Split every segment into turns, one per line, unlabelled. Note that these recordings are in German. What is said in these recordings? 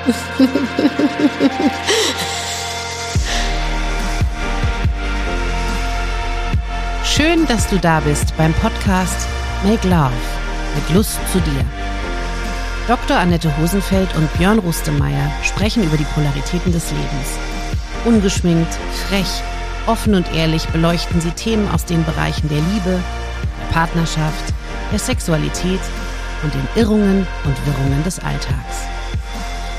Schön, dass du da bist beim Podcast Make Love mit Lust zu dir. Dr. Annette Hosenfeld und Björn Rustemeyer sprechen über die Polaritäten des Lebens. Ungeschminkt, frech, offen und ehrlich beleuchten sie Themen aus den Bereichen der Liebe, der Partnerschaft, der Sexualität und den Irrungen und Wirrungen des Alltags.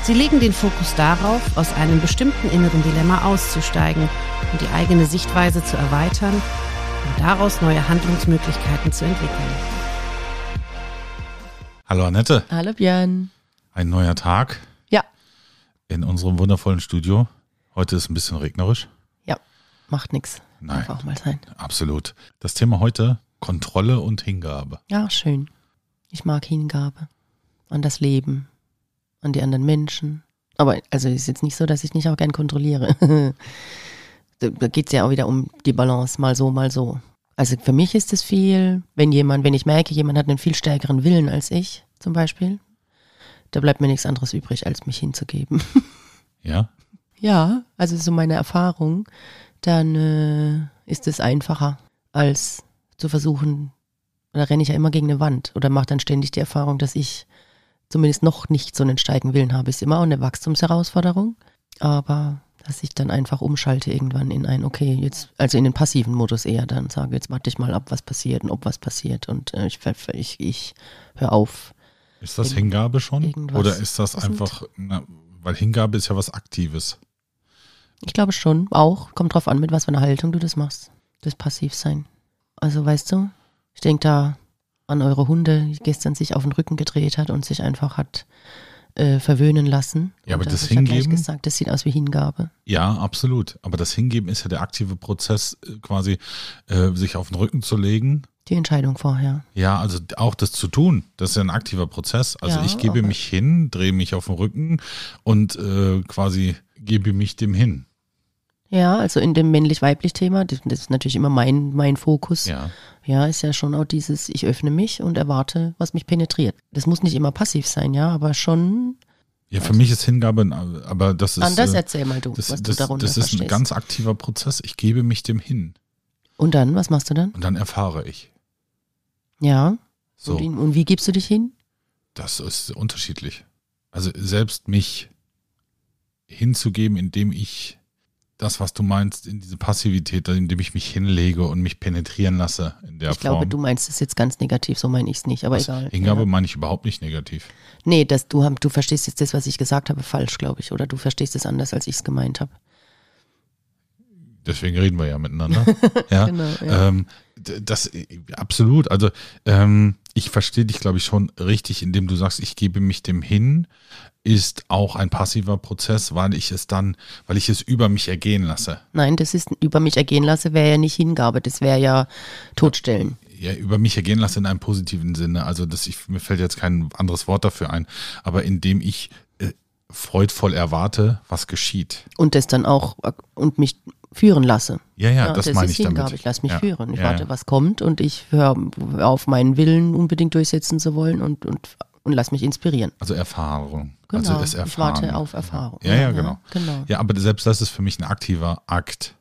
Sie legen den Fokus darauf, aus einem bestimmten inneren Dilemma auszusteigen und die eigene Sichtweise zu erweitern und daraus neue Handlungsmöglichkeiten zu entwickeln.
Hallo Annette.
Hallo Björn.
Ein neuer Tag.
Ja.
In unserem wundervollen Studio. Heute ist ein bisschen regnerisch.
Ja, macht nichts.
Nein.
Darf auch mal sein.
Absolut. Das Thema heute Kontrolle und Hingabe.
Ja, schön. Ich mag Hingabe an das Leben, an die anderen Menschen. Aber also ist jetzt nicht so, dass ich nicht auch gern kontrolliere. da geht es ja auch wieder um die Balance, mal so, mal so. Also für mich ist es viel, wenn jemand, wenn ich merke, jemand hat einen viel stärkeren Willen als ich, zum Beispiel, da bleibt mir nichts anderes übrig, als mich hinzugeben.
Ja?
Ja, also so meine Erfahrung, dann äh, ist es einfacher, als zu versuchen, da renne ich ja immer gegen eine Wand oder mache dann ständig die Erfahrung, dass ich zumindest noch nicht so einen steigen Willen habe. Ist immer auch eine Wachstumsherausforderung, aber dass ich dann einfach umschalte irgendwann in ein, okay, jetzt, also in den passiven Modus eher dann sage, jetzt warte ich mal ab, was passiert und ob was passiert und äh, ich, ich, ich höre auf.
Ist das Hingabe schon? Oder ist das einfach, na, weil Hingabe ist ja was Aktives.
Ich glaube schon, auch. Kommt drauf an, mit was für einer Haltung du das machst. Das Passivsein. Also weißt du, ich denke da an eure Hunde, gestern sich auf den Rücken gedreht hat und sich einfach hat äh, verwöhnen lassen.
Ja, aber
Und
das
ich ja
Hingeben-
gesagt, das sieht aus wie Hingabe.
Ja, absolut. Aber das Hingeben ist ja der aktive Prozess, äh, quasi äh, sich auf den Rücken zu legen.
Die Entscheidung vorher.
Ja, also auch das zu tun, das ist ja ein aktiver Prozess. Also
Ja,
ich gebe mich hin, drehe mich auf den Rücken und äh, quasi gebe mich dem hin.
Ja, also in dem männlich-weiblich-Thema, das, das ist natürlich immer mein, mein Fokus.
Ja.
Ja, ist ja schon auch dieses, ich öffne mich und erwarte, was mich penetriert. Das muss nicht immer passiv sein, ja, aber schon
Ja, für mich ist Hingabe, aber das ist.
anders.
äh,
Erzähl mal du,
das,
was
das,
du darunter
das ist ein
verstehst.
ganz aktiver Prozess. Ich gebe mich dem hin
und dann, was machst du dann?
und dann erfahre ich.
Ja.
So,
Und, und wie gibst du dich hin?
das ist unterschiedlich. Also selbst mich hinzugeben, indem ich das, was du meinst, in diese Passivität, indem ich mich hinlege und mich penetrieren lasse in der
ich
Form.
glaube, du meinst es jetzt ganz negativ, so meine ich es nicht, aber
Was?
egal.
Hingabe
ja.
meine ich überhaupt nicht negativ.
Nee, das, du, du verstehst jetzt das, was ich gesagt habe, falsch, glaube ich. Oder du verstehst es anders, als ich es gemeint habe.
Deswegen reden wir ja miteinander. ja.
Genau, ja.
Ähm, das absolut. Also ähm, ich verstehe dich, glaube ich, schon richtig, indem du sagst, ich gebe mich dem hin, ist auch ein passiver Prozess, weil ich es dann, weil ich es über mich ergehen lasse.
Nein, das ist über mich ergehen lasse, wäre ja nicht Hingabe, das wäre ja Totstellen.
Ja, über mich ergehen lasse in einem positiven Sinne. Also das, ich, mir fällt jetzt kein anderes Wort dafür ein, aber indem ich äh, freudvoll erwarte, was geschieht.
Und das dann auch und mich führen lasse.
Ja, ja, das, meine
ist
ich
Hingabe.
damit.
Ich lasse mich
ja.
führen. Ich
ja,
warte,
ja.
was kommt und ich höre auf meinen Willen unbedingt durchsetzen zu wollen und, und, und lass mich inspirieren.
Also Erfahrung.
Genau.
Also
ich warte auf Erfahrung.
Ja, ja, genau.
genau.
Ja, aber selbst das ist für mich ein aktiver Akt.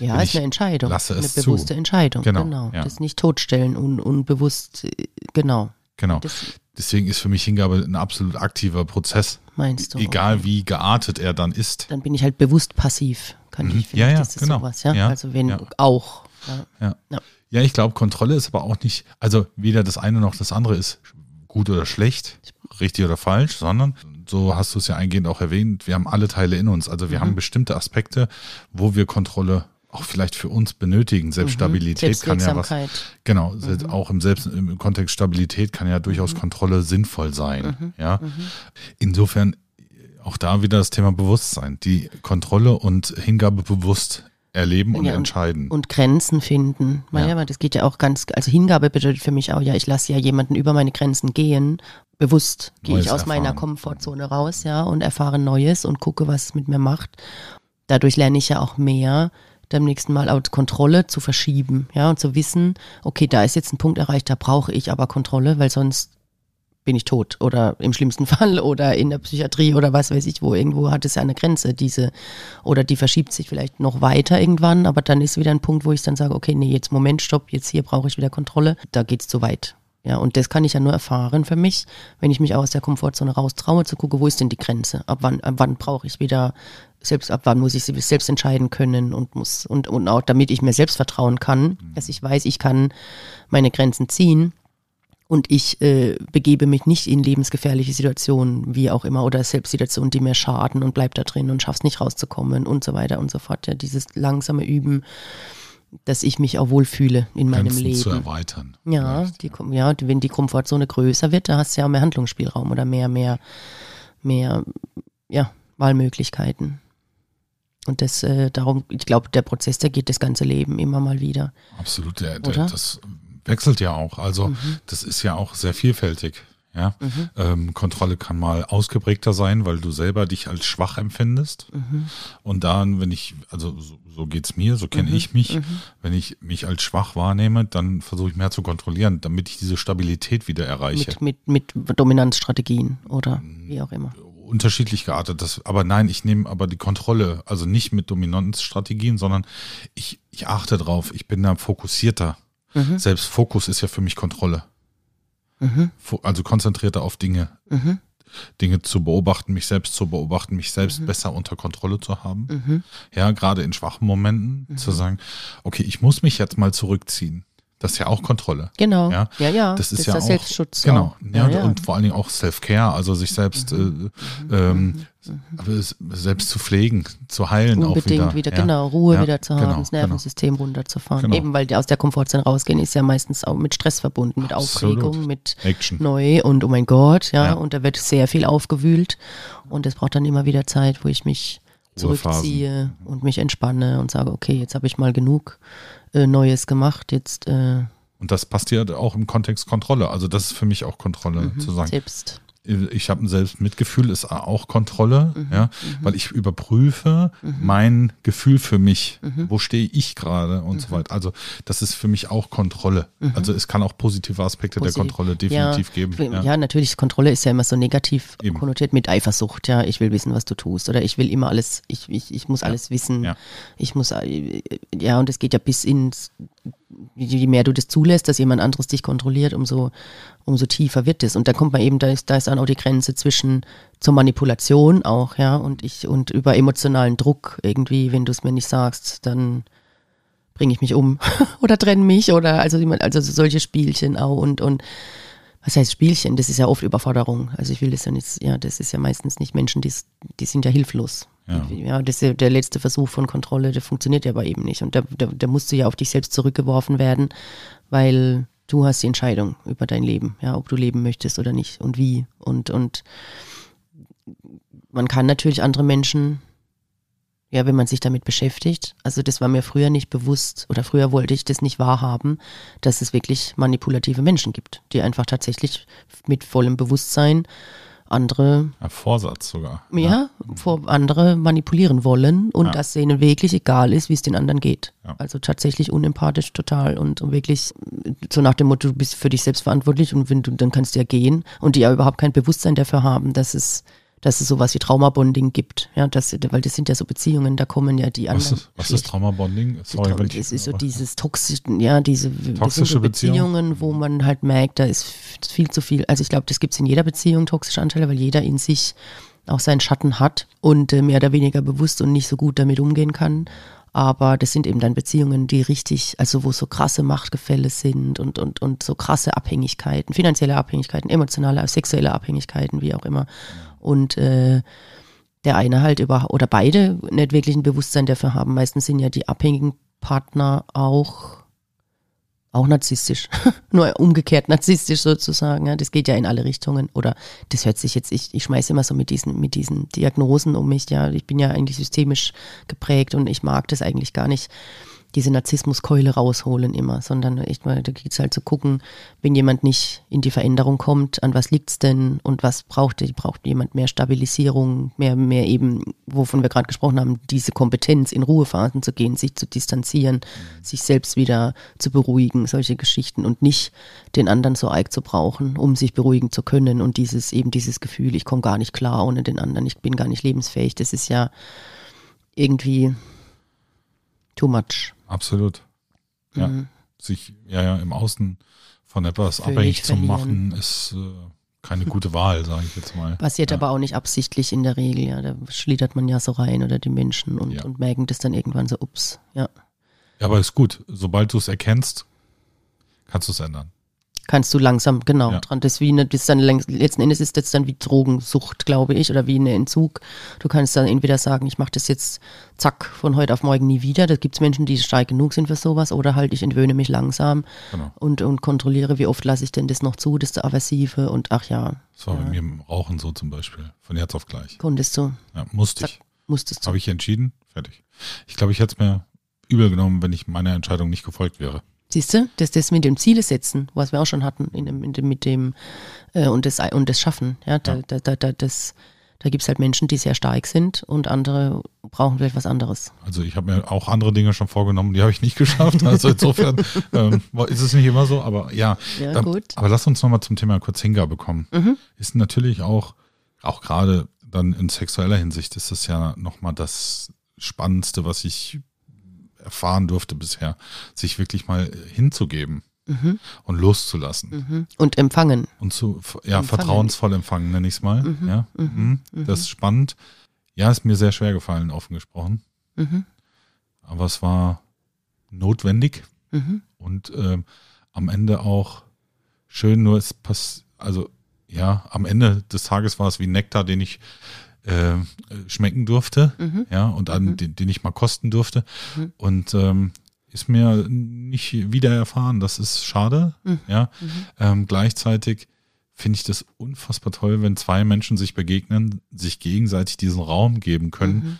Ja, ist eine Entscheidung.
lasse
eine
es zu.
bewusste Entscheidung.
Genau,
Genau.
ja.
Das nicht totstellen und unbewusst, äh, genau.
Genau.
Das
Deswegen ist für mich Hingabe ein absolut aktiver Prozess.
meinst du.
Egal
okay.
wie geartet er dann ist.
Dann bin ich halt bewusst passiv. Kann
Mhm.
ich vielleicht
Ja, ja,
ist das
genau.
sowas, ja?
Ja,
Also wenn
ja.
auch. Ja.
Ja.
Ja.
Ich glaube, Kontrolle ist aber auch nicht, also weder das eine noch das andere ist gut oder schlecht, richtig oder falsch, sondern so hast du es ja eingehend auch erwähnt, wir haben alle Teile in uns. Also wir
Mhm.
haben bestimmte Aspekte, wo wir Kontrolle auch vielleicht für uns benötigen. Selbst Stabilität kann ja was.
Mhm.
Genau, se- auch im Selbst im Kontext Stabilität kann ja
Mhm.
durchaus Kontrolle sinnvoll sein. Ja. Insofern auch da wieder das Thema Bewusstsein, die Kontrolle und Hingabe bewusst erleben und
Ja,
entscheiden.
Und Grenzen finden.
Ja.
Ja. das geht ja auch ganz, also Hingabe bedeutet für mich auch, ja, ich lasse ja jemanden über meine Grenzen gehen. Bewusst gehe ich aus meiner
erfahren.
Komfortzone raus, ja, und erfahre Neues und gucke, was es mit mir macht. Dadurch lerne ich ja auch mehr, beim nächsten Mal auch Kontrolle zu verschieben, ja, und zu wissen, okay, da ist jetzt ein Punkt erreicht, da brauche ich aber Kontrolle, weil sonst bin ich tot oder im schlimmsten Fall oder in der Psychiatrie oder was weiß ich wo. Irgendwo hat es ja eine Grenze, diese, oder die verschiebt sich vielleicht noch weiter irgendwann, aber dann ist wieder ein Punkt, wo ich dann sage, okay, nee, jetzt Moment, stopp, jetzt hier brauche ich wieder Kontrolle. Da geht es zu weit. Ja, und das kann ich ja nur erfahren für mich, wenn ich mich aus der Komfortzone raustraue, zu gucken, wo ist denn die Grenze? Ab wann, ab wann brauche ich wieder selbst, ab wann muss ich sie selbst entscheiden können und muss, und, und auch damit ich mir selbst vertrauen kann, dass ich weiß, ich kann meine Grenzen ziehen und ich äh, begebe mich nicht in lebensgefährliche Situationen, wie auch immer, oder Selbstsituationen, die mir schaden und bleib da drin und schaff's nicht rauszukommen und so weiter und so fort. Ja, dieses langsame Üben, dass ich mich auch wohlfühle in meinem
Grenzen
Leben.
zu erweitern.
Ja, die, Kom- ja, wenn die Komfortzone größer wird, da hast du ja auch mehr Handlungsspielraum oder mehr, mehr, mehr, ja, Wahlmöglichkeiten. Und das, äh, darum, ich glaube, der Prozess, der geht das ganze Leben immer mal wieder.
Absolut, der, der,
Oder?
das wechselt ja auch. Also das ist ja auch sehr vielfältig. Ja, ähm, Kontrolle kann mal ausgeprägter sein, weil du selber dich als schwach empfindest. Und dann, wenn ich, also so, so geht's mir, so kenne ich mich, wenn ich mich als schwach wahrnehme, dann versuche ich mehr zu kontrollieren, damit ich diese Stabilität wieder erreiche.
Mit, mit, mit Dominanzstrategien oder wie auch immer.
unterschiedlich geartet. Das, aber nein, ich nehme aber die Kontrolle, also nicht mit Dominanzstrategien, sondern ich, ich achte drauf, ich bin da fokussierter. Selbst Fokus ist ja für mich Kontrolle. Fo- Also konzentrierter auf Dinge. Dinge zu beobachten, mich selbst zu beobachten, mich selbst besser unter Kontrolle zu haben. Ja, gerade in schwachen Momenten zu sagen, okay, ich muss mich jetzt mal zurückziehen. Das ist ja auch Kontrolle.
Genau.
Ja,
ja, ja.
Das ist
der
ja auch
Selbstschutz.
Genau.
auch.
Ja, und vor allen Dingen auch Self-Care, also sich selbst
Mhm.
äh, ähm, es- selbst zu pflegen, zu heilen
Unbedingt
auch wieder.
wieder,
ja.
genau, Ruhe
Ja,
wieder zu haben,
genau,
das Nervensystem runterzufahren.
Genau.
Eben weil die aus der Komfortzone rausgehen, ist ja meistens auch mit Stress verbunden, mit
Absolut.
Aufregung, mit
Action.
neu und oh mein Gott, ja,
Ja.
und da wird sehr viel aufgewühlt und es braucht dann immer wieder Zeit, wo ich mich zurückziehe und mich entspanne und sage, okay, jetzt habe ich mal genug äh, Neues gemacht, jetzt äh,
Und das passt ja auch im Kontext Kontrolle. Also das ist für mich auch Kontrolle,
Mhm.
zu sagen,
selbst.
Ich habe ein Selbstmitgefühl, ist auch Kontrolle,
Mhm.
ja, weil ich überprüfe mein Gefühl für mich.
Mhm.
Wo stehe ich gerade und so weiter. Also das ist für mich auch Kontrolle. Also es kann auch positive Aspekte der
Mhm. Positiv.
Kontrolle definitiv
ja,
geben.
Ja. natürlich, Kontrolle ist ja immer so negativ
Eben.
konnotiert mit Eifersucht, ja, ich will wissen, was du tust oder ich will immer alles, ich, ich, ich muss alles wissen,
Ja.
ich muss, äh, ja, und es geht ja bis ins, je mehr du das zulässt, dass jemand anderes dich kontrolliert, umso, umso tiefer wird es. Und da kommt man eben, da ist, da ist dann auch die Grenze zwischen zur Manipulation auch, ja, und ich, und über emotionalen Druck irgendwie, wenn du es mir nicht sagst, dann bringe ich mich um oder trenne mich oder also, also solche Spielchen auch und, und was heißt Spielchen? Das ist ja oft Überforderung. Also ich will das ja nicht, ja, das ist ja meistens nicht Menschen, die, die sind ja hilflos.
Ja.
ja, das der letzte Versuch von Kontrolle, der funktioniert ja aber eben nicht. Und da, da, da musst du ja auf dich selbst zurückgeworfen werden, weil du hast die Entscheidung über dein Leben, ja, ob du leben möchtest oder nicht und wie. Und, und man kann natürlich andere Menschen, ja, wenn man sich damit beschäftigt, also das war mir früher nicht bewusst oder früher wollte ich das nicht wahrhaben, dass es wirklich manipulative Menschen gibt, die einfach tatsächlich mit vollem Bewusstsein andere
Ja, Vorsatz sogar.
ja, vor andere manipulieren wollen und
Ja.
dass denen wirklich egal ist, wie es den anderen geht.
Ja.
Also tatsächlich unempathisch total und, und wirklich so nach dem Motto, du bist für dich selbst verantwortlich und wenn du, dann kannst du ja gehen und die ja überhaupt kein Bewusstsein dafür haben, dass es dass es sowas wie Traumabonding gibt. Ja, das, weil das sind ja so Beziehungen, da kommen ja die
Was
anderen.
ist, was ist Traumabonding? Sorry, ich,
Es ist so dieses toxische, ja, diese
Toxische
so
Beziehung?
Beziehungen, wo man halt merkt, da ist viel zu viel. Also ich glaube, das gibt es in jeder Beziehung, toxische Anteile, weil jeder in sich auch seinen Schatten hat und äh, mehr oder weniger bewusst und nicht so gut damit umgehen kann. Aber das sind eben dann Beziehungen, die richtig, also wo so krasse Machtgefälle sind und, und, und so krasse Abhängigkeiten, finanzielle Abhängigkeiten, emotionale, sexuelle Abhängigkeiten, wie auch immer. Und äh, der eine halt über oder beide nicht wirklich ein Bewusstsein dafür haben. Meistens sind ja die abhängigen Partner auch auch narzisstisch, nur umgekehrt narzisstisch sozusagen. Ja, das geht ja in alle Richtungen. Oder das hört sich jetzt, ich, ich schmeiße immer so mit diesen, mit diesen Diagnosen um mich. Ja, ich bin ja eigentlich systemisch geprägt und ich mag das eigentlich gar nicht. Diese Narzissmuskeule rausholen immer, sondern echt mal, da geht es halt zu gucken, wenn jemand nicht in die Veränderung kommt, an was liegt's denn und was braucht braucht jemand mehr Stabilisierung, mehr, mehr eben, wovon wir gerade gesprochen haben, diese Kompetenz in Ruhephasen zu gehen, sich zu distanzieren, mhm. sich selbst wieder zu beruhigen, solche Geschichten und nicht den anderen so arg zu brauchen, um sich beruhigen zu können und dieses eben dieses Gefühl, ich komme gar nicht klar ohne den anderen, ich bin gar nicht lebensfähig, das ist ja irgendwie too much.
Absolut. Ja. Mhm. Sich ja, ja im Außen von etwas Völlig abhängig zu machen, ist äh, keine gute Wahl, sage ich jetzt mal.
Passiert
ja.
aber auch nicht absichtlich in der Regel, ja. Da schlittert man ja so rein oder die Menschen und, ja. und merken das dann irgendwann so, ups, ja.
Ja, aber ist gut. Sobald du es erkennst, kannst du es ändern
kannst du langsam, genau, ja. dran. Das ist wie eine, das dann letzten Endes ist das dann wie Drogensucht, glaube ich, oder wie ein Entzug. Du kannst dann entweder sagen, ich mache das jetzt zack von heute auf morgen nie wieder. Da gibt es Menschen, die stark genug sind für sowas, oder halt ich entwöhne mich langsam genau. und, und kontrolliere, wie oft lasse ich denn das noch zu, das Aversive und ach ja.
Das war
ja.
bei mir im Rauchen so zum Beispiel, von jetzt auf gleich.
Konntest du?
Ja, musste zack, ich.
Musstest du.
Habe ich entschieden, fertig. Ich glaube, ich hätte es mir übel genommen, wenn ich meiner Entscheidung nicht gefolgt wäre.
Siehst du, dass das mit dem Ziele setzen, was wir auch schon hatten, in dem, in dem, mit dem äh, und, das, und das Schaffen, ja, da, ja. da, da, da, das, da gibt es halt Menschen, die sehr stark sind und andere brauchen vielleicht was anderes.
Also ich habe mir auch andere Dinge schon vorgenommen, die habe ich nicht geschafft. Also insofern ähm, ist es nicht immer so, aber ja.
Ja, ähm, gut.
Aber lass uns nochmal zum Thema kurz Hingabe kommen. Mhm. Ist natürlich auch, auch gerade dann in sexueller Hinsicht ist das ja nochmal das Spannendste, was ich erfahren durfte bisher, sich wirklich mal hinzugeben. Mhm. und loszulassen.
Mhm. Und empfangen.
Und zu, ja, empfangen. vertrauensvoll empfangen, nenne ich es mal. Mhm. Ja, mhm. Mhm. Das ist spannend. Ja, ist mir sehr schwer gefallen, offen gesprochen. Mhm. Aber es war notwendig und äh, am Ende auch schön, nur es passt, also ja, am Ende des Tages war es wie Nektar, den ich äh, schmecken durfte, mhm. ja, und an, mhm. den, den, ich mal kosten durfte. Mhm. Und ähm, ist mir nicht wieder erfahren. Das ist schade, mhm. ja. Mhm. Ähm, gleichzeitig finde ich das unfassbar toll, wenn zwei Menschen sich begegnen, sich gegenseitig diesen Raum geben können mhm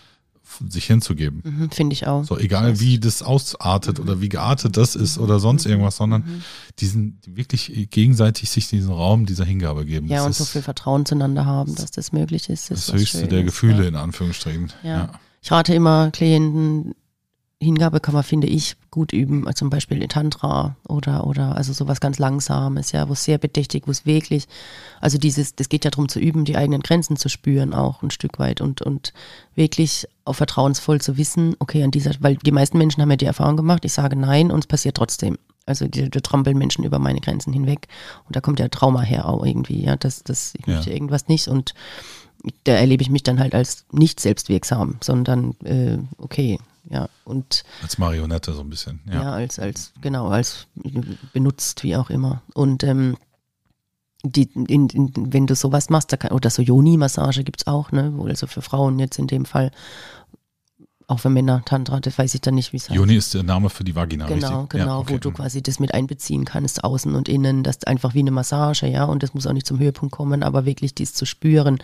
sich hinzugeben.
Mhm, Finde ich auch.
So, egal wie das ausartet mhm. oder wie geartet das ist oder sonst mhm. irgendwas, sondern mhm. diesen wirklich gegenseitig sich diesen Raum dieser Hingabe geben.
Ja,
das
und so viel Vertrauen zueinander haben, dass das möglich ist.
ist das höchste der Gefühle, ja. in Anführungsstrichen.
Ja. ja. Ich rate immer Klienten, Hingabe kann man, finde ich, gut üben, zum Beispiel in Tantra oder, oder also sowas ganz Langsames, ja, wo es sehr bedächtig, wo es wirklich, also dieses, das geht ja darum zu üben, die eigenen Grenzen zu spüren auch ein Stück weit und, und wirklich auch vertrauensvoll zu wissen, okay, an dieser, weil die meisten Menschen haben ja die Erfahrung gemacht, ich sage nein und es passiert trotzdem. Also die, die trampeln Menschen über meine Grenzen hinweg und da kommt ja Trauma her auch irgendwie, ja, das, das, ich möchte ja. irgendwas nicht und da erlebe ich mich dann halt als nicht selbstwirksam, sondern äh, okay, ja. Und
als Marionette so ein bisschen,
ja. Ja, als, als, genau, als benutzt, wie auch immer. Und ähm, die, in, in, wenn du sowas machst, da kann, oder so Yoni-Massage gibt es auch, ne? Also für Frauen jetzt in dem Fall, auch für Männer, Tantra, das weiß ich dann nicht, wie es
heißt. Yoni ist der Name für die Vagina,
Genau,
richtig?
genau, ja, okay. wo du quasi das mit einbeziehen kannst, außen und innen, das ist einfach wie eine Massage, ja, und das muss auch nicht zum Höhepunkt kommen, aber wirklich dies zu spüren,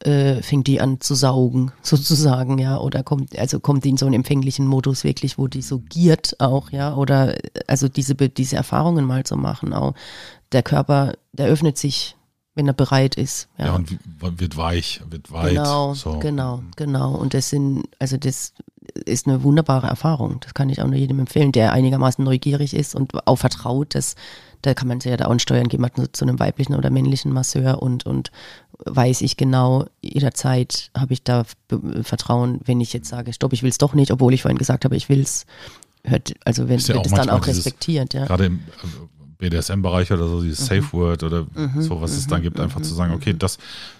äh, fängt die an zu saugen, sozusagen, ja, oder kommt, also kommt die in so einen empfänglichen Modus wirklich, wo die so giert auch, ja, oder also diese, diese Erfahrungen mal zu machen, auch der Körper, der öffnet sich wenn er bereit ist.
Ja, ja und wird weich, wird weit.
Genau, so. genau, genau. Und das sind, also das ist eine wunderbare Erfahrung. Das kann ich auch nur jedem empfehlen, der einigermaßen neugierig ist und auch vertraut, dass da kann man sich ja da auch steuern, geht man zu einem weiblichen oder männlichen Masseur und, und weiß ich genau, jederzeit habe ich da Vertrauen, wenn ich jetzt sage, stopp, ich will es doch nicht, obwohl ich vorhin gesagt habe, ich will es, hört, also wenn, ja wird es dann auch respektiert, ja.
Gerade im BDSM-Bereich oder so, dieses mhm. Safe Word oder mhm. so, was es da mhm. gibt, einfach zu sagen, okay, das,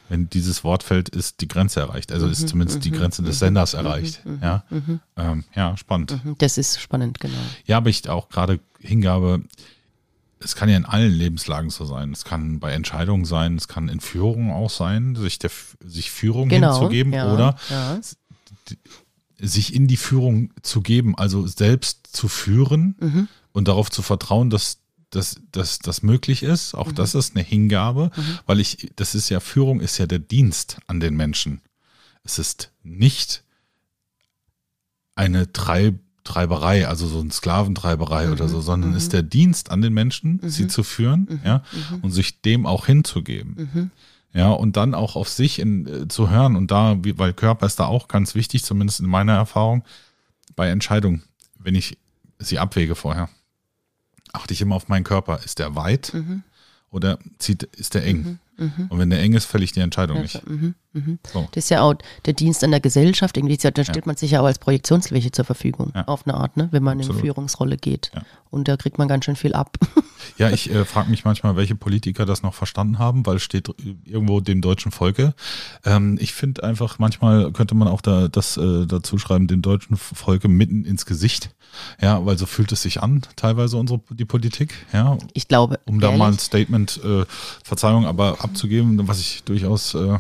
wenn dieses Wort fällt, ist die Grenze erreicht. Also ist zumindest die Grenze des Senders erreicht. Ja, ähm, ja spannend.
Das ist spannend, genau.
Ja, aber ich auch gerade Hingabe, es kann ja in allen Lebenslagen so sein. Es kann bei Entscheidungen sein, es kann in Führung auch sein, sich, der, sich Führung genau, hinzugeben ja, oder ja. sich in die Führung zu geben, also selbst zu führen mhm. und darauf zu vertrauen, dass dass, dass das möglich ist. Auch mhm. das ist eine Hingabe, mhm. weil ich, das ist ja, Führung ist ja der Dienst an den Menschen. Es ist nicht eine Treib, Treiberei, also so ein Sklaventreiberei oder
Mhm,
so, sondern
mhm.
ist der Dienst an den Menschen, sie zu führen,
Mhm,
ja,
mhm,
und sich dem auch hinzugeben.
mhm.
Ja, und dann auch auf sich in, äh, zu hören und da, wie, weil Körper ist da auch ganz wichtig, zumindest in meiner Erfahrung, bei Entscheidungen, wenn ich sie abwäge vorher, achte ich immer auf meinen Körper. Ist der weit
Mhm.
oder zieht, ist der eng?
Mhm.
Und wenn der eng ist, fälle ich die Entscheidung
Also,
nicht.
mhm, mhm.
So.
Das ist ja auch der Dienst an der Gesellschaft. Irgendwie, da stellt man sich ja auch als Projektionsfläche zur Verfügung,
Ja.
auf eine Art, ne? wenn man
Absolut.
in Führungsrolle geht.
Ja.
Und da kriegt man ganz schön viel ab.
Ja, ich äh, frage mich manchmal, welche Politiker das noch verstanden haben, weil es steht irgendwo dem deutschen Volke. Ähm, ich finde einfach, manchmal könnte man auch da, das äh, dazu schreiben, dem deutschen Volke mitten ins Gesicht. Ja, weil so fühlt es sich an, teilweise unsere die Politik. Ja,
Ich glaube,
um da
ehrlich,
mal ein Statement, äh, Verzeihung, aber abzugeben, was ich durchaus äh,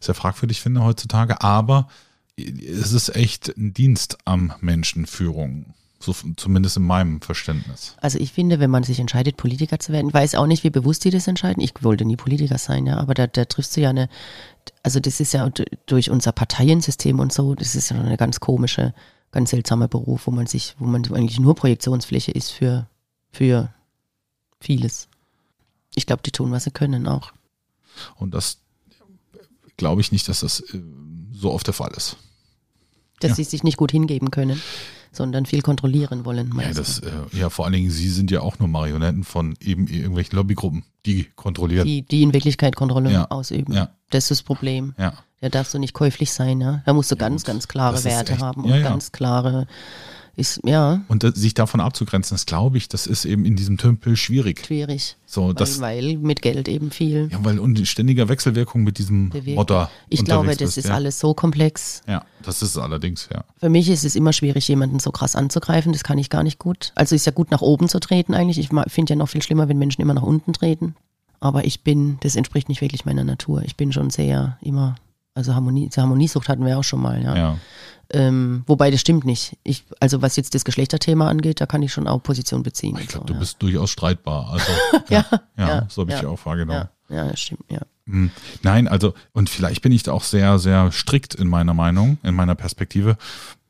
sehr fragwürdig finde heutzutage. Aber es ist echt ein Dienst am Menschenführung. So zumindest in meinem Verständnis.
Also ich finde, wenn man sich entscheidet, Politiker zu werden, weiß auch nicht, wie bewusst die das entscheiden. Ich wollte nie Politiker sein, ja, aber da, da triffst du ja eine, also das ist ja durch unser Parteiensystem und so, das ist ja eine ganz komische, ganz seltsamer Beruf, wo man sich, wo man eigentlich nur Projektionsfläche ist für, für vieles. Ich glaube, die tun, was sie können auch.
Und das glaube ich nicht, dass das äh, so oft der Fall ist.
Dass
Ja.
sie sich nicht gut hingeben können, sondern viel kontrollieren wollen.
Ja,
meinst
das, äh, ja, vor allen Dingen, Sie sind ja auch nur Marionetten von eben irgendwelchen Lobbygruppen, die kontrollieren.
die, die in Wirklichkeit Kontrolle
Ja.
ausüben.
Ja.
Das ist das Problem.
ja.
Da darfst du nicht käuflich sein, ja. Da musst du
Ja,
ganz, ganz klare Werte
echt-
haben
ja,
und
ja.
ganz klare, ist, ja,
Und das, sich davon abzugrenzen, das glaube ich, das ist eben in diesem Tümpel schwierig.
schwierig.
So, das,
weil, weil mit Geld eben viel.
ja, weil und in ständiger Wechselwirkung mit diesem
Bewegt.
Motor.
Ich glaube, das
bist,
ist
ja.
alles so komplex.
Ja, das ist es allerdings, ja.
Für mich ist es immer schwierig, jemanden so krass anzugreifen. Das kann ich gar nicht gut. Also ist ja gut, nach oben zu treten eigentlich. Ich finde ja noch viel schlimmer, wenn Menschen immer nach unten treten. Aber ich bin, das entspricht nicht wirklich meiner Natur. Ich bin schon sehr immer, also Harmonie, Harmoniesucht hatten wir auch schon mal, ja.
Ja,
Ähm, wobei das stimmt nicht. Ich, also was jetzt das Geschlechterthema angeht, da kann ich schon auch Position beziehen.
ich glaube,
so,
du bist durchaus streitbar. Also,
Ja,
ja,
ja,
so habe ich
ja,
ja auch wahrgenommen.
ja, ja, das stimmt, ja.
Hm, Nein, also, und vielleicht bin ich da auch sehr, sehr strikt in meiner Meinung, in meiner Perspektive.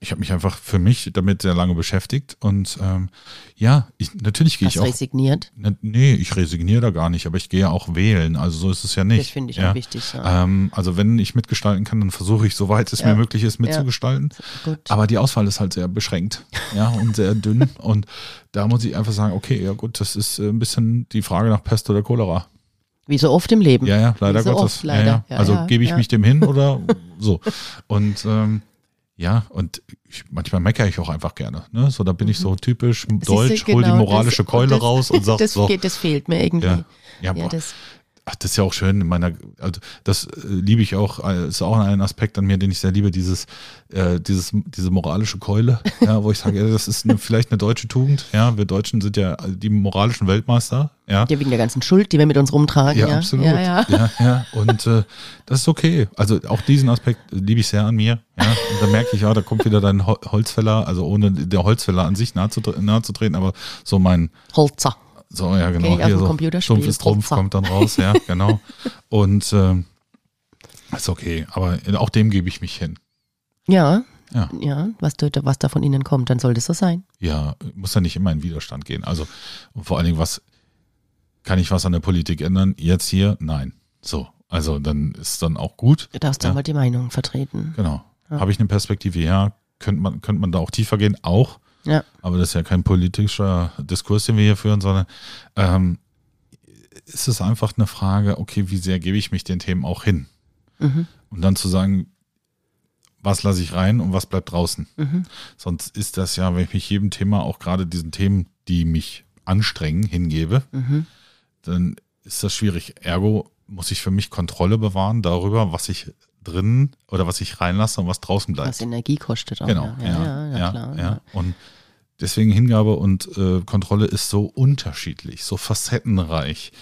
Ich habe mich einfach für mich damit sehr lange beschäftigt und ähm, ja, ich, natürlich gehe ich auch.
resigniert.
Ne, Nee, ich resigniere da gar nicht, aber ich gehe ja auch wählen. Also so ist es ja nicht.
Das finde ich
ja.
auch wichtig. Ja.
Ähm, also wenn ich mitgestalten kann, dann versuche ich, soweit es
Ja.
mir möglich ist, mitzugestalten.
Gut.
Aber die Auswahl ist halt sehr beschränkt, ja, und sehr dünn. Und da muss ich einfach sagen, okay, ja gut, das ist äh, ein bisschen die Frage nach Pest oder Cholera.
Wie so oft im Leben.
Ja, ja, leider
so
Gottes.
oft, leider.
Ja, ja. Also
ja,
gebe ich mich dem hin oder so. Und ähm, ja, und ich, manchmal meckere ich auch einfach gerne. Ne? So, da bin ich so typisch
Siehste,
deutsch, hol die
genau,
moralische
das-
Keule
das-
raus und sag
das,
so.
geht, das fehlt mir irgendwie.
Ja,
Ja,
ja,
das,
Ach, das ist ja auch schön in meiner, also das äh, liebe ich auch, äh, ist auch ein Aspekt an mir, den ich sehr liebe, dieses, äh, dieses, diese moralische Keule, ja, wo ich sage, ja, das ist eine, vielleicht eine deutsche Tugend, ja, wir Deutschen sind ja die moralischen Weltmeister, ja.
ja, wegen der ganzen Schuld, die wir mit uns rumtragen.
Ja,
Ja,
absolut.
Ja, ja.
ja, ja. Und äh, das ist okay. Also auch diesen Aspekt liebe ich sehr an mir. Ja. Und da merke ich, ja, da kommt wieder dein Hol- Holzfäller, also ohne der Holzfäller an sich nahe zu, nahe zu treten, aber so mein,
Holzer.
So, ja, genau.
Dem
so Stumpfes Trumpf kommt dann raus, ja, genau. Und ähm, ist okay. Aber auch dem gebe ich mich hin.
Ja,
Ja.
ja, was, da, was da von ihnen kommt, dann soll das so sein.
Ja, muss ja nicht immer in Widerstand gehen. Also vor allen Dingen, was kann ich was an der Politik ändern? Jetzt hier? Nein. So. Also dann ist dann auch gut.
Du darfst
Ja.
aber die Meinung vertreten.
Genau.
Ja.
Habe ich eine Perspektive? Ja. Könnte man, könnte man da auch tiefer gehen? Auch.
Ja.
Aber das ist ja kein politischer Diskurs, den wir hier führen, sondern ähm, ist es einfach eine Frage, okay, wie sehr gebe ich mich den Themen auch hin?
Mhm.
Und dann zu sagen, was lasse ich rein und was bleibt draußen?
Mhm.
Sonst ist das ja, wenn ich mich jedem Thema, auch gerade diesen Themen, die mich anstrengen, hingebe,
Mhm.
dann ist das schwierig. Ergo muss ich für mich Kontrolle bewahren darüber, was ich drin oder was ich reinlasse und was draußen bleibt.
Was Energie kostet auch.
Genau,
Ja, ja, ja, ja, klar.
ja. Und deswegen Hingabe und äh, Kontrolle ist so unterschiedlich, so facettenreich.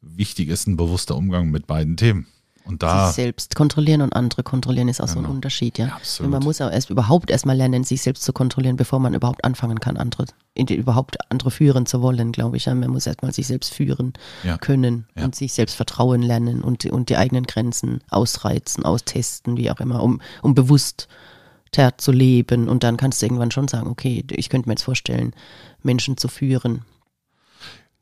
Wichtig ist ein bewusster Umgang mit beiden Themen. Und da,
Sich selbst kontrollieren und andere kontrollieren ist auch so ein
Genau.
Unterschied, ja.
Absolut.
Und man muss auch erst überhaupt erstmal lernen, sich selbst zu kontrollieren, bevor man überhaupt anfangen kann, andere, in überhaupt andere führen zu wollen, glaube ich. Ja. Man muss erstmal sich selbst führen
Ja.
können
Ja.
und sich selbst vertrauen lernen und, und die eigenen Grenzen ausreizen, austesten, wie auch immer, um, um bewusst zu leben und dann kannst du irgendwann schon sagen, okay, ich könnte mir jetzt vorstellen, Menschen zu führen.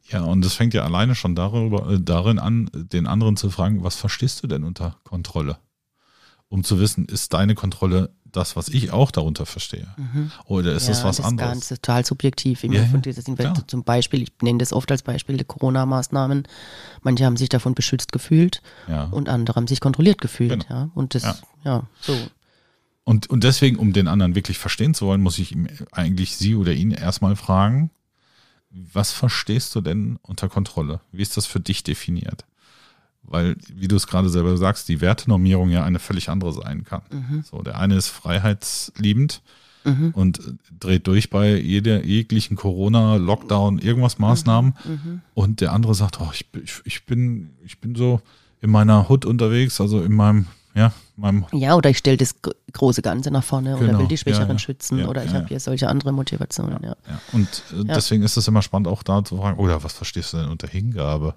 Ja, und das fängt ja alleine schon darüber, äh, darin an, den anderen zu fragen, was verstehst du denn unter Kontrolle? Um zu wissen, ist deine Kontrolle das, was ich auch darunter verstehe? Oder ist es was
das
anderes?
Ist ganz total subjektiv.
Ja, ja,
von dieser, sind wir zum Beispiel, ich nenne das oft als Beispiel die Corona-Maßnahmen. Manche haben sich davon beschützt gefühlt
ja.
und andere haben sich kontrolliert gefühlt.
Genau.
Ja, und das,
Ja.
ja, so.
Und, und deswegen, um den anderen wirklich verstehen zu wollen, muss ich ihm eigentlich sie oder ihn erstmal fragen, was verstehst du denn unter Kontrolle? Wie ist das für dich definiert? Weil, wie du es gerade selber sagst, die Wertenormierung ja eine völlig andere sein kann. So, der eine ist freiheitsliebend und äh, dreht durch bei jeder jeglichen Corona, Lockdown, irgendwas Maßnahmen. Und der andere sagt, oh, ich, bin- ich, ich bin, ich bin so in meiner Hut unterwegs, also in meinem, ja, meinem
Ja, oder ich stelle das gr- große Ganze nach vorne oder
Genau.
will die Schwächeren
Ja, ja.
schützen
Ja,
oder ich habe
ja.
hier solche andere Motivationen. Ja.
Ja, und äh, deswegen ist es immer spannend, auch da zu fragen, oder was verstehst du denn unter Hingabe?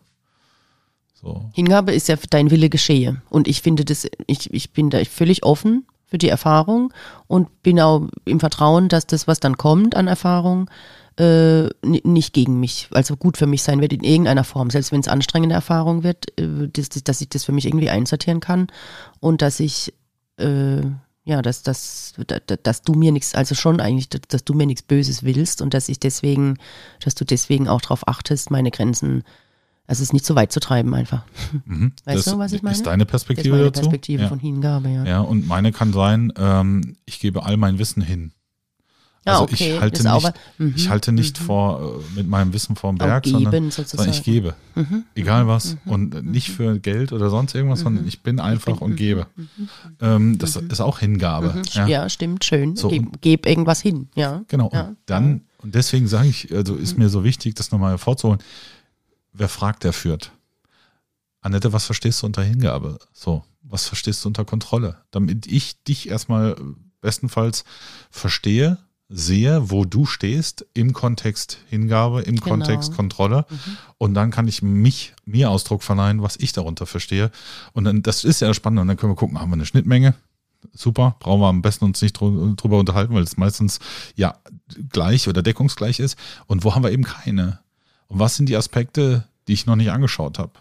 So.
Hingabe ist ja dein Wille geschehe. Und ich finde das, ich, ich bin da völlig offen für die Erfahrung und bin auch im Vertrauen, dass das, was dann kommt an Erfahrung, äh, ni- nicht gegen mich, also gut für mich sein wird in irgendeiner Form, selbst wenn es anstrengende Erfahrung wird, äh, dass, dass ich das für mich irgendwie einsortieren kann und dass ich äh, ja, dass, dass, dass, du mir nichts, also schon eigentlich, dass, du mir nichts Böses willst und dass ich deswegen, dass du deswegen auch darauf achtest, meine Grenzen, also es nicht so weit zu treiben einfach.
Mhm.
Weißt
das
du, was ich meine?
Ist deine
Das ist
Perspektive
meine
dazu?
Perspektive
ja.
von Hingabe, ja.
ja, und meine kann sein, ähm, ich gebe all mein Wissen hin. Also
okay,
ich halte
das
nicht,
mhm,
ich halte nicht vor äh, mit meinem Wissen vorm Berg,
geben
sondern, sondern ich gebe.
Mhm,
Egal was. Und nicht für Geld oder sonst irgendwas, sondern ich bin einfach und gebe. Ähm, das ist auch Hingabe.
Mhm,
ja.
ja. stimmt, schön.
So,
geb, geb irgendwas hin, ja.
Genau.
Ja.
Und dann, und deswegen sage ich, also ist
Mhm.
mir so wichtig, das nochmal hervorzuholen. Wer fragt, der führt. Annette, was verstehst du unter Hingabe? So, was verstehst du unter Kontrolle? Damit ich dich erstmal bestenfalls verstehe, sehe, wo du stehst im Kontext Hingabe, im
Genau.
Kontext Kontrolle. Und dann kann ich mich, mir Ausdruck verleihen, was ich darunter verstehe. Und dann, das ist ja spannend. Und dann können wir gucken, haben wir eine Schnittmenge? Super, brauchen wir am besten uns nicht drü- drüber unterhalten, weil es meistens ja gleich oder deckungsgleich ist. Und wo haben wir eben keine? Und was sind die Aspekte, die ich noch nicht angeschaut habe?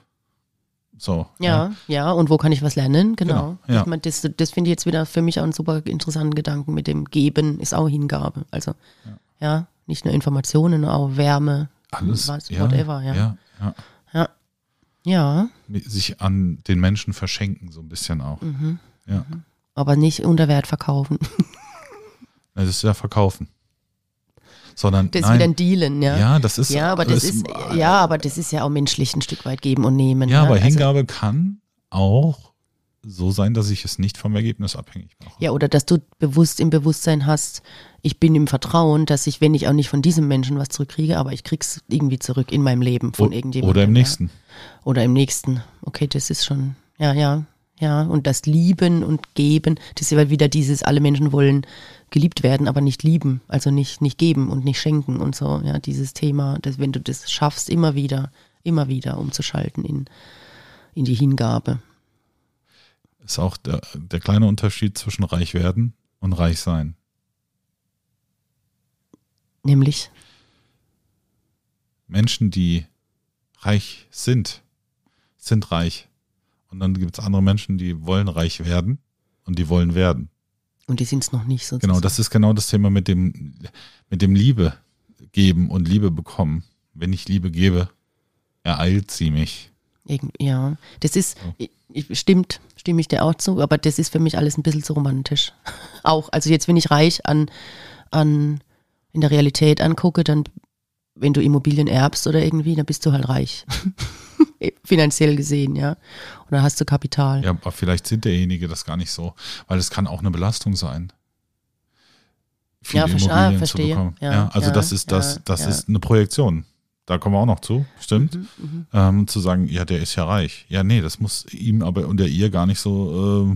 So.
Ja, ja, und wo kann ich was lernen? Genau.
Genau, ja.
Ich mein, das das finde ich jetzt wieder für mich auch einen super interessanten Gedanken mit dem Geben ist auch Hingabe. Also, ja, nicht nur Informationen, auch Wärme,
Alles.
was,
ja,
whatever, ja.
ja, ja.
Ja. Ja,
Sich an den Menschen verschenken, so ein bisschen auch.
Mhm.
Ja.
aber nicht unter Wert verkaufen.
Das ist ja verkaufen. Sondern
Das ist
nein,
wieder ein Dealen, ja.
ja, das ist
Ja, aber das ist, ja, aber das ist ja auch menschlich ein Stück weit geben und nehmen.
Ja,
ne?
aber
Also-
Hingabe kann auch so sein, dass ich es nicht vom Ergebnis abhängig mache.
Ja, oder dass du bewusst im Bewusstsein hast, ich bin im Vertrauen, dass ich, wenn ich auch nicht von diesem Menschen was zurückkriege, aber ich krieg's irgendwie zurück in meinem Leben von irgendjemandem.
Oder im
ja.
nächsten.
Oder im nächsten. Okay, das ist schon, ja, ja, ja. Und das Lieben und Geben, das ist ja wieder dieses, alle Menschen wollen geliebt werden, aber nicht lieben. Also nicht, nicht geben und nicht schenken und so. Ja, dieses Thema, dass wenn du das schaffst, immer wieder, immer wieder umzuschalten in, in die Hingabe.
Ist auch der, der kleine Unterschied zwischen reich werden und reich sein.
Nämlich,
Menschen, die reich sind, sind reich. Und dann gibt es andere Menschen, die wollen reich werden und die wollen werden.
Und die sind es noch nicht sozusagen.
Genau, das ist genau das Thema mit dem, mit dem Liebe geben und Liebe bekommen. Wenn ich Liebe gebe, ereilt sie mich.
Ja, das ist, ich, stimmt, stimme ich dir auch zu, aber das ist für mich alles ein bisschen zu romantisch. auch, also jetzt, wenn ich reich an, an, in der Realität angucke, dann, wenn du Immobilien erbst oder irgendwie, dann bist du halt reich. Finanziell gesehen, ja. Und dann hast du Kapital.
Ja, aber vielleicht sind derjenige das gar nicht so, weil es kann auch eine Belastung sein. Viele
Ja, ah,
Immobilien zu
verstehe.
bekommen.
Ja,
Ja, also
ja,
das ist das, das
ja.
ist eine Projektion. Da kommen wir auch noch zu, stimmt.
Mhm,
Ähm, zu sagen, ja, der ist ja reich. Ja, nee, das muss ihm aber unter ihr gar nicht so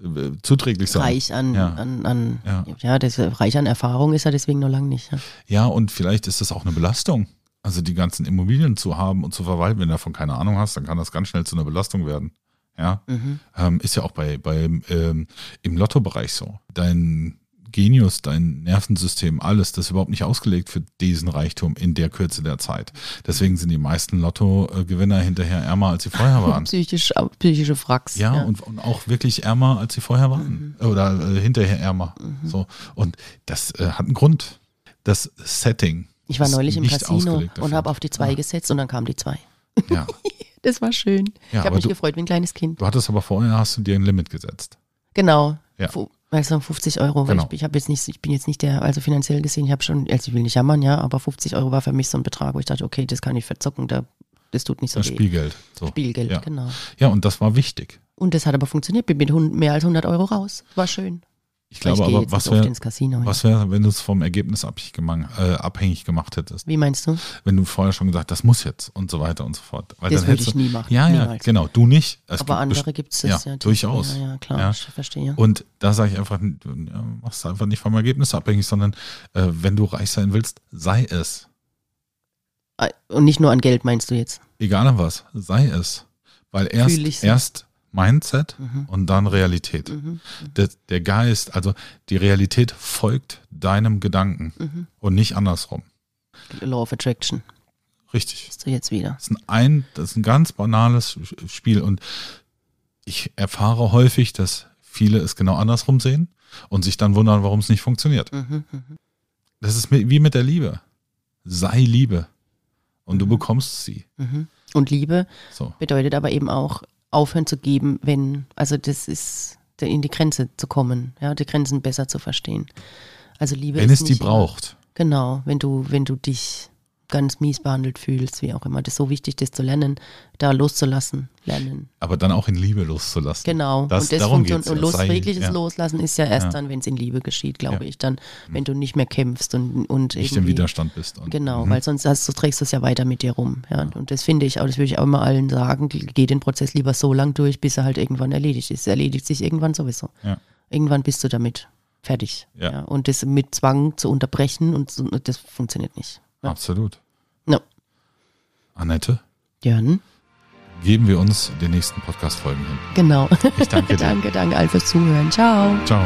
ähm, äh, zuträglich sein.
Reich an,
Ja.
an, an
Ja.
das reich an Erfahrung ist er deswegen noch lange nicht. Ja.
Ja, und vielleicht ist das auch eine Belastung. Also die ganzen Immobilien zu haben und zu verwalten, wenn du davon keine Ahnung hast, dann kann das ganz schnell zu einer Belastung werden. Ja,
Mhm.
ähm, ist ja auch bei, bei ähm, im Lottobereich so. Dein Genius, dein Nervensystem, alles, das ist überhaupt nicht ausgelegt für diesen Reichtum in der Kürze der Zeit. Deswegen sind die meisten Lottogewinner hinterher ärmer, als sie vorher waren.
Psychisch, psychische Fracks.
Ja, Und, und auch wirklich ärmer, als sie vorher waren. Oder äh, hinterher ärmer. So. Und das äh, hat einen Grund. Das Setting.
Ich war neulich im Casino und habe auf die zwei gesetzt und dann kam die zwei.
Ja.
Das war schön.
Ja,
ich habe mich
du-
gefreut wie ein kleines Kind.
Du hattest aber vorher, hast du dir ein Limit gesetzt.
Genau.
Ja.
Also 50 Euro,
Genau.
ich, ich habe jetzt nicht, ich bin jetzt nicht der, also finanziell gesehen, ich habe schon, also ich will nicht jammern, ja, aber 50 Euro war für mich so ein Betrag, wo ich dachte, okay, das kann ich verzocken, da, das tut nicht so
Das
weh.
Spielgeld. So.
Spielgeld,
Ja.
genau.
ja, und das war wichtig.
Und das hat aber funktioniert, bin mit mehr als 100 Euro raus. War schön.
Ich glaube
ich
aber, was wäre, was wäre, wenn du es vom Ergebnis abhängig gemacht, äh, abhängig gemacht hättest?
Wie meinst du?
Wenn du vorher schon gesagt, das muss jetzt und so weiter und so fort. Weil
Das würde ich
du-
nie machen.
Ja, ja,
Niemals.
genau. Du nicht. Es
aber
gibt
andere gibt es
ja,
ja.
durchaus.
Ja, ja, klar,
Ja.
ich verstehe.
Und da sage ich einfach, ja, machst einfach nicht vom Ergebnis abhängig, sondern äh, wenn du reich sein willst, sei es.
Ah, Und nicht nur an Geld meinst du jetzt?
Egal an was, sei es. Weil erst, erst Mindset
Mhm.
und dann Realität.
Mhm.
Der, der Geist, also die Realität folgt deinem Gedanken
Mhm.
und nicht andersrum.
Law of Attraction.
Richtig.
Bist du jetzt wieder?
Das ist ein, das ist ein ganz banales Spiel und ich erfahre häufig, dass viele es genau andersrum sehen und sich dann wundern, warum es nicht funktioniert.
Mhm. mhm.
Das ist wie mit der Liebe. Sei Liebe und du
Mhm.
bekommst sie.
Mhm. Und Liebe
So.
bedeutet aber eben auch aufhören zu geben, wenn, also das ist in die Grenze zu kommen, ja, die Grenzen besser zu verstehen. Also Liebe
Wenn es die
nicht immer-
braucht.
Genau, wenn du, wenn du dich ganz mies behandelt fühlst, wie auch immer. Das ist so wichtig, das zu lernen, da loszulassen, lernen.
Aber dann auch in Liebe loszulassen.
Genau.
Das-
und das
darum geht's
und, und
ja. Sei-
losregliches
ja.
Loslassen ist ja erst
Ja.
dann, wenn es in Liebe geschieht, glaube
Ja. Mhm.
ich. Dann, wenn du nicht mehr kämpfst und, und
Nicht im Widerstand bist.
Genau,
Mhm.
weil sonst hast, du trägst du es ja weiter mit dir rum. Ja. Und das finde ich auch, das würde ich auch immer allen sagen, geh den Prozess lieber so lang durch, bis er halt irgendwann erledigt ist. Er erledigt sich irgendwann sowieso.
Ja.
Irgendwann bist du damit fertig.
Ja.
Und das mit Zwang zu unterbrechen und so, das funktioniert nicht. Ja.
Absolut.
Ja.
Annette,
Jörn,
geben wir uns den nächsten Podcast-Folgen hin.
genau.
Ich danke dir.
danke, danke all fürs Zuhören. Ciao.
Ciao.